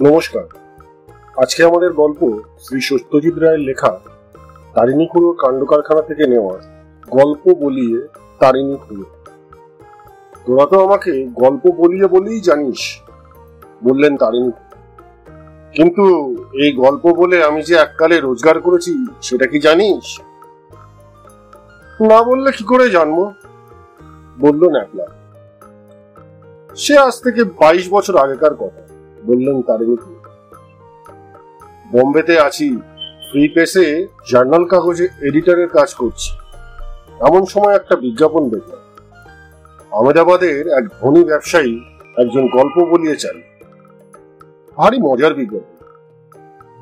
নমস্কার। আজকে আমাদের গল্প শ্রী সত্যজিৎ রায়ের লেখা তারিণী খুঁড়ো কাণ্ড কারখানা থেকে নেওয়া গল্প বলিয়ে তারিণী খুঁড়ো তোরা তো আমাকে গল্প বলিয়ে বলেই জানিস, বললেন তারিণী। কিন্তু এই গল্প বলে আমি যে এককালে রোজগার করেছি, সেটা কি জানিস? না বললে কি করে জানব? বলল ন্যাকলা সে আজ থেকে বাইশ বছর আগেকার কথা। বললেন তারিণী। খুঁড়ো। বোম্বেতে আছি ফ্রি প্রেসে জার্নাল কাগজে এডিটরের কাজ করছি। এমন সময় একটা বিজ্ঞাপন দেখলাম। আহমেদাবাদের এক ধনী ব্যবসায়ী একজন গল্প বলিয়ে চাই। ভারী মজার বিজ্ঞাপন।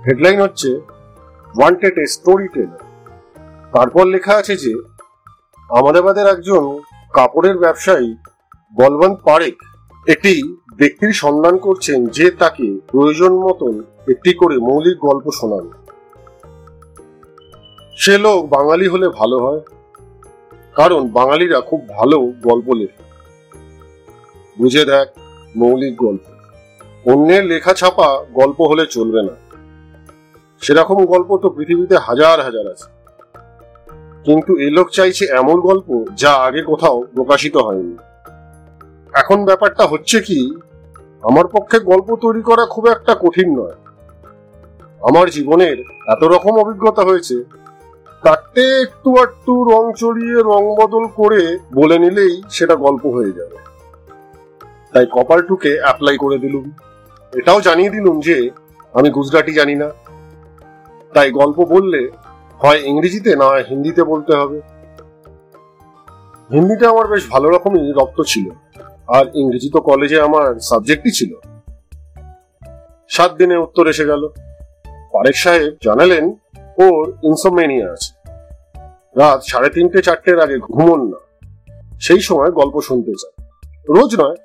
হেডলাইন হচ্ছে ওয়ান্টেড এ স্টোরি টেলার তারপর লেখা আছে যে, আহমেদাবাদের একজন কাপড়ের ব্যবসায়ী বলবন্ত পারেক, একটি ব্যক্তির সন্ধান করছেন যে তাকে প্রয়োজন মতন একটি করে মৌলিক গল্প শোনান। সে লোক বাঙালি হলে ভালো হয়, কারণ বাঙালিরা খুব ভালো গল্প লেখে। বুঝে দেখ, মৌলিক গল্প। অন্যের লেখা ছাপা গল্প হলে চলবে না। সেরকম গল্প তো পৃথিবীতে হাজার হাজার আছে। কিন্তু এ লোক চাইছে এমন গল্প যা আগে কোথাও প্রকাশিত হয়নি। এখন ব্যাপারটা হচ্ছে কি, আমার পক্ষে গল্প তৈরি করা খুব একটা কঠিন নয়। আমার জীবনের এত রকম অভিজ্ঞতা হয়েছে, তাতে একটু একটু রং চড়িয়ে, রং বদল করে বলে নিলেই সেটা গল্প হয়ে যাবে। তাই কপাল টুকে অ্যাপ্লাই করে দিলুম। এটাও জানিয়ে দিলুম যে, আমি গুজরাটি জানি না। তাই গল্প বললে হয় ইংরেজিতে, না হিন্দিতে বলতে হবে। হিন্দিটা আমার বেশ ভালো রকমই রক্ত ছিল। আর ইংরেজি তো কলেজে আমার সাবজেক্টই ছিল। সাত দিনে উত্তর এসে গেল। পারেক সাহেব জানালেন, ওর ইনসোমেনিয়া আছে। রাত সাড়ে তিনটে, চারটের আগে ঘুমন না। সেই সময় গল্প শুনতে চায় রোজ নয়,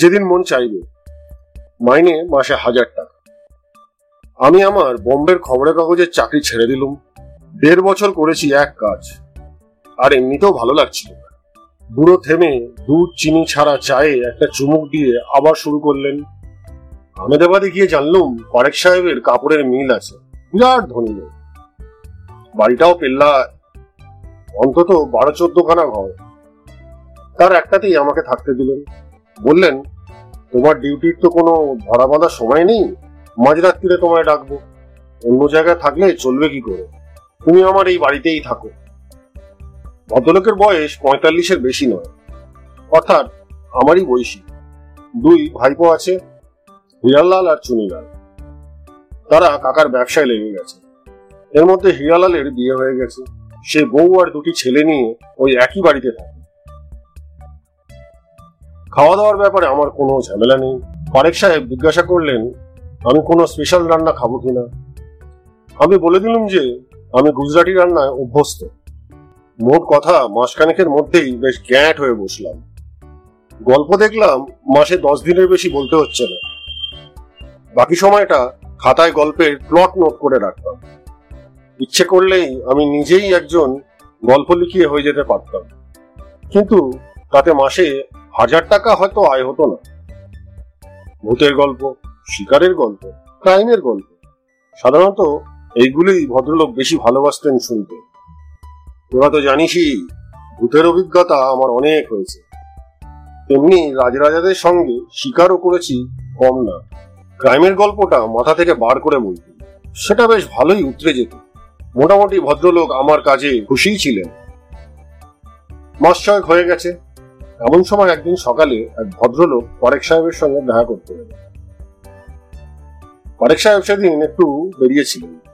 যেদিন মন চাইবে। মাইনে মাসে হাজার টাকা। আমি আমার বোম্বের খবরের কাগজের চাকরি ছেড়ে দিলুম। দেড় বছর করেছি এক কাজ। আর এমনিতেও ভালো লাগছিল না। বুড়ো থেমে দুধ, চিনি ছাড়া চায়ে একটা চুমুক দিয়ে আবার শুরু করলেন। আহমেদাবাদে গিয়ে জানলুম পারেক সাহেবের কাপড়ের মিল আছে। বিরাট ধনী বাড়িটাও পেল্লা। অন্তত বারো চোদ্দ খানা ঘর। তার একটাতেই আমাকে থাকতে দিলেন। বললেন, তোমার ডিউটির তো কোনো ধরা বাঁধা সময় নেই। মাঝরাত্রিরে তোমায় ডাকবো। অন্য জায়গায় থাকলে চলবে কি করে? তুমি আমার এই বাড়িতেই থাকো। ভদ্রলোকের বয়স পঁয়তাল্লিশের বেশি নয়। অর্থাৎ আমারই বয়সী। দুই ভাইপো আছে, হিরালাল আর চুনিলাল। তারা কাকার ব্যবসায় লেগে গেছে। এর মধ্যে হিরালালের বিয়ে হয়ে গেছে। সে বউ আর দুটি ছেলে নিয়ে ওই একই বাড়িতে থাকে। খাওয়া দাওয়ার ব্যাপারে আমার কোনো ঝামেলা নেই। পারেক সাহেব জিজ্ঞাসা করলেন, আমি কোনো স্পেশাল রান্না খাব কিনা? আমি বলে দিলাম যে, আমি গুজরাটি রান্নায় অভ্যস্ত। মোট কথা, মাসখানেকের মধ্যেই বেশ গ্যাট হয়ে বসলাম। গল্প দেখলাম, মাসে দশ দিনের বেশি বলতে হচ্ছে না। বাকি সময়টা খাতায় গল্পের প্লট নোট করে রাখতাম। ইচ্ছে করলেই আমি নিজেই একজন গল্প লিখিয়ে হয়ে যেতে পারতাম। কিন্তু তাতে মাসে হাজার টাকা হয়তো আয় হতো না। ভূতের গল্প, শিকারের গল্প ক্রাইমের গল্প, সাধারণত এইগুলোই ভদ্রলোক বেশি ভালোবাসতেন শুনতে। তোরা তো জানিসই, ভূতের অভিজ্ঞতা আমার অনেক হয়েছে। তেমনি রাজরাজাদের সঙ্গে শিকারও করেছি কম না। ক্রাইমের গল্পটা মাথা থেকে বার করে বলতেন সেটা বেশ ভালোই উতরে যেত। মোটামুটি ভদ্রলোক আমার কাজে খুশিই ছিলেন। মাস ছয়েক হয়ে গেছে। এমন সময় একদিন সকালে এক ভদ্রলোক পরেক সাহেবের সঙ্গে দেখা করতে গেল পরেক সাহেব সেদিন একটু বেরিয়েছিলেন।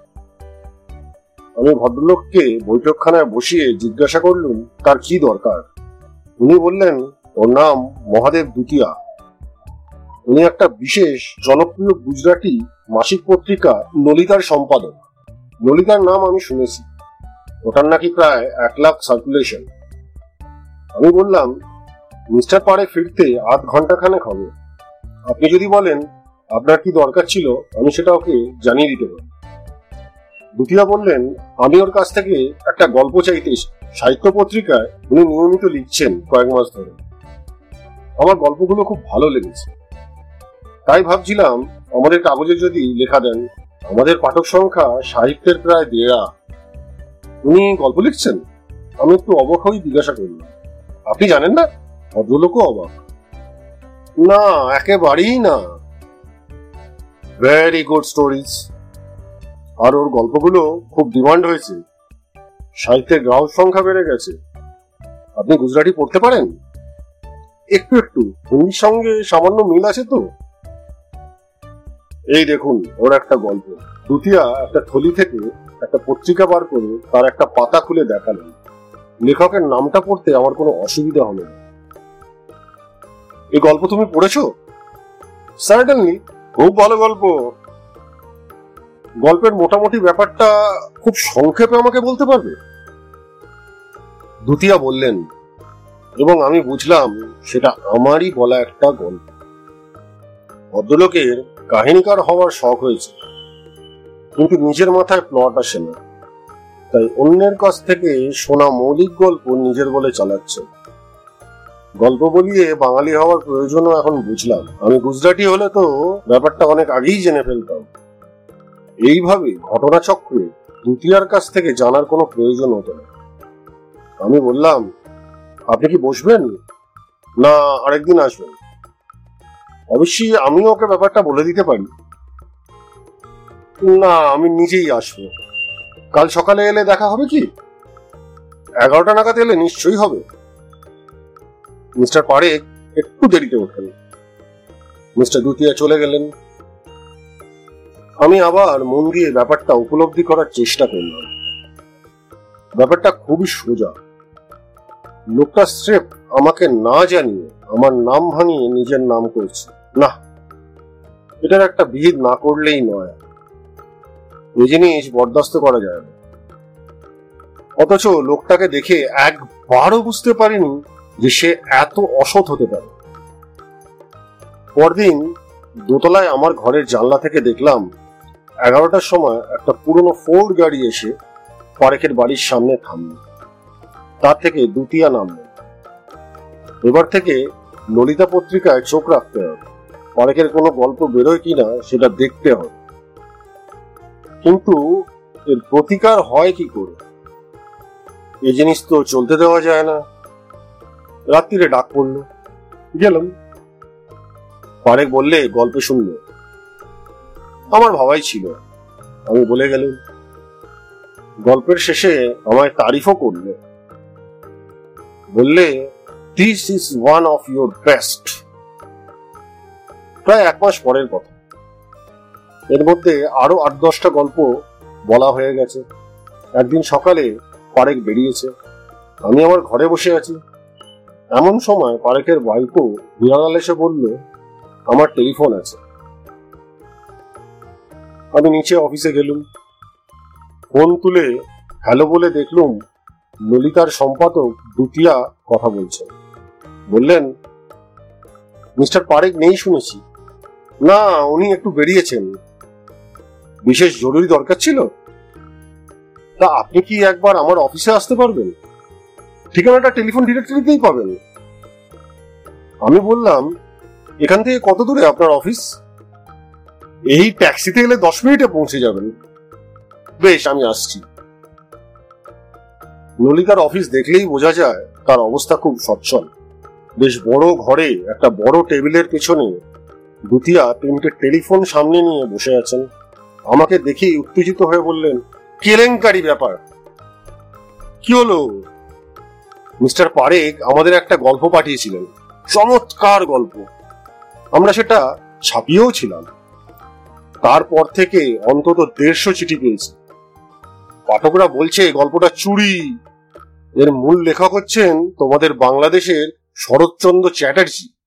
আমি ভদ্রলোককে বৈঠকখানায় বসিয়ে জিজ্ঞাসা করলুম, তার কি দরকার? উনি বললেন ওর নাম মহাদেব দ্বিতীয়া উনি একটা বিশেষ জনপ্রিয় গুজরাটি মাসিক পত্রিকা ললিতার সম্পাদক। ললিতার নাম আমি শুনেছি। ওটার নাকি প্রায় এক লাখ সার্কুলেশন আমি বললাম, মিস্টার পারে ফিরতে আধ ঘণ্টা খানেক হবে। আপনি যদি বলেন, আপনার কি দরকার ছিল? আমি সেটা ওকে জানিয়ে দিতে পারি দুতিয়া বললেন, আমি ওর কাছ থেকে একটা গল্প চাইতে সাহিত্য পত্রিকায় উনি নিয়মিত লিখছেন কয়েক মাস ধরে। আমার গল্পগুলো খুব ভালো লেগেছে। তাই ভাবছিলাম, আমাদের কাগজে যদি লেখা দেন, আমাদের পাঠক সংখ্যা সাহিত্যের প্রায় দেড়া উনি গল্প লিখছেন? আমি একটু অবাক হয়ে জিজ্ঞাসা করলাম, আপনি জানেন না? ভদ্রলোকও অবাক। না, একেবারেই না। ভেরি গুড স্টোরিজ আর ওর গল্পগুলো খুব ডিমান্ড হয়েছে। সাহিত্যের গ্রাহক সংখ্যা বেড়ে গেছে। আপনি গুজরাটি পড়তে পারেন? একটু একটু, হিন্দির সঙ্গে সামান্য মিল আছে তো? এই দেখুন, ওর একটা গল্প। দুতিয়া একটা থলি থেকে একটা পত্রিকা বার করে তার একটা পাতা খুলে দেখালেন। লেখকের নামটা পড়তে আমার কোনো অসুবিধা হবে না। এই গল্প তুমি পড়েছো? সার্টেনলি খুব ভালো গল্প। গল্পের মোটামুটি ব্যাপারটা খুব সংক্ষেপে আমাকে বলতে পারবে? দুতিয়া বললেন, এবং আমি বুঝলাম সেটা আমারই বলা একটা গল্প। ভদ্রলোকের কাহিনীকার হওয়ার শখ হয়েছে। কিন্তু নিজের মাথায় প্লট আসে না। তাই অন্যের কাছ থেকে শোনা মৌলিক গল্প নিজের বলে চালাচ্ছে। গল্প বলিয়ে বাঙালি হওয়ার প্রয়োজনও এখন বুঝলাম। আমি গুজরাটি হলে তো ব্যাপারটা অনেক আগেই জেনে ফেলতাম। এইভাবে ঘটনাচক্রে দ্বিতীয়ার কাছ থেকে জানার কোনো প্রয়োজন হতো না। আমি বললাম, আপনি কি বসবেন? না, আরেকদিন আসবেন। অবশ্যই আমি ওকে ব্যাপারটা বলে দিতে পারি। না, আমি নিজেই আসব। কাল সকালে এলে দেখা হবে কি? এগারোটা নাগাদ এলে নিশ্চয়ই হবে। মিস্টার পারেক, একটু দেরিতে ওঠেন। মিস্টার দুতিয়া চলে গেলেন। আমি আবার মন দিয়ে ব্যাপারটা উপলব্ধি করার চেষ্টা করলাম। ব্যাপারটা খুবই সোজা। লোকটা স্রেফ আমাকে না জানিয়ে আমার নাম ভাঙিয়ে নিজের নাম করছে। না এটার একটা বিহিত না করলেই নয়। এই জিনিস বরদাস্ত করা যায় না। অথচ লোকটাকে দেখে একবারও বুঝতে পারিনি যে সে এত অসৎ হতে পারে। পরদিন দোতলায় আমার ঘরের জানলা থেকে দেখলাম এগারোটার সময় একটা পুরনো ফোর্ড গাড়ি এসে পারেকের বাড়ির সামনে থামল। তার থেকে দুটিয়া নামল। এবার থেকে ললিতা পত্রিকায় চোখ রাখতে হবে। পারেকের কোনো গল্প বেরোয় কিনা সেটা দেখতে হবে। কিন্তু এর প্রতিকার হয় কি করে? এই জিনিস তো চলতে দেওয়া যায় না। রাত্রিরে ডাক পড়ল। গেলাম। পারেক বললে, গল্প শুনবে। আমার ভাবাই ছিল আমি বলে গেলাম, গল্পের শেষে আমায় তারিফও করলে। বললে this is one of your best প্রায় এক মাস পরের কথা। এর মধ্যে আরও আট দশটা গল্প বলা হয়ে গেছে। একদিন সকালে পারেক বেরিয়েছে। আমি আমার ঘরে বসে আছি। এমন সময় পারেকের বাইকও বিড়াল এসে বলল, আমার টেলিফোন আছে। আমি নিচে অফিসে গেলুম। ফোন তুলে হ্যালো বলে দেখলুম ললিতার সম্পাদক দুতিয়া কথা বলছে। বললেন, মিস্টার পারেক নেই শুনেছি। না, উনি একটু বেরিয়েছেন। বিশেষ জরুরি দরকার ছিল? তা আপনি কি একবার আমার অফিসে আসতে পারবেন? ঠিকানাটা টেলিফোন ডিরেক্টরিতেই পাবেন। আমি বললাম, এখান থেকে কত দূরে আপনার অফিস? এই ট্যাক্সিতে এলে দশ মিনিটে পৌঁছে যাবেন। বেশ, আমি আসছি। ললিতার অফিস দেখলেই বোঝা যায় তার অবস্থা খুব সচ্ছল। বেশ বড় ঘরে, একটা বড় টেবিলের পেছনে দুতিয়া তিনটে টেলিফোন সামনে নিয়ে বসে আছেন। আমাকে দেখেই উত্তেজিত হয়ে বললেন, কেলেঙ্কারি ব্যাপার। কি হলো? মিস্টার পারেক আমাদের একটা গল্প পাঠিয়েছিলেন। চমৎকার গল্প। আমরা সেটা ছাপিয়েও ছিলাম। তারপর থেকে অন্তত দেড়শো চিঠি পেয়েছে। পাঠকরা বলছে, গল্পটা চুরি। এর মূল লেখক হচ্ছেন তোমাদের বাংলাদেশের শরৎচন্দ্র চ্যাটার্জি।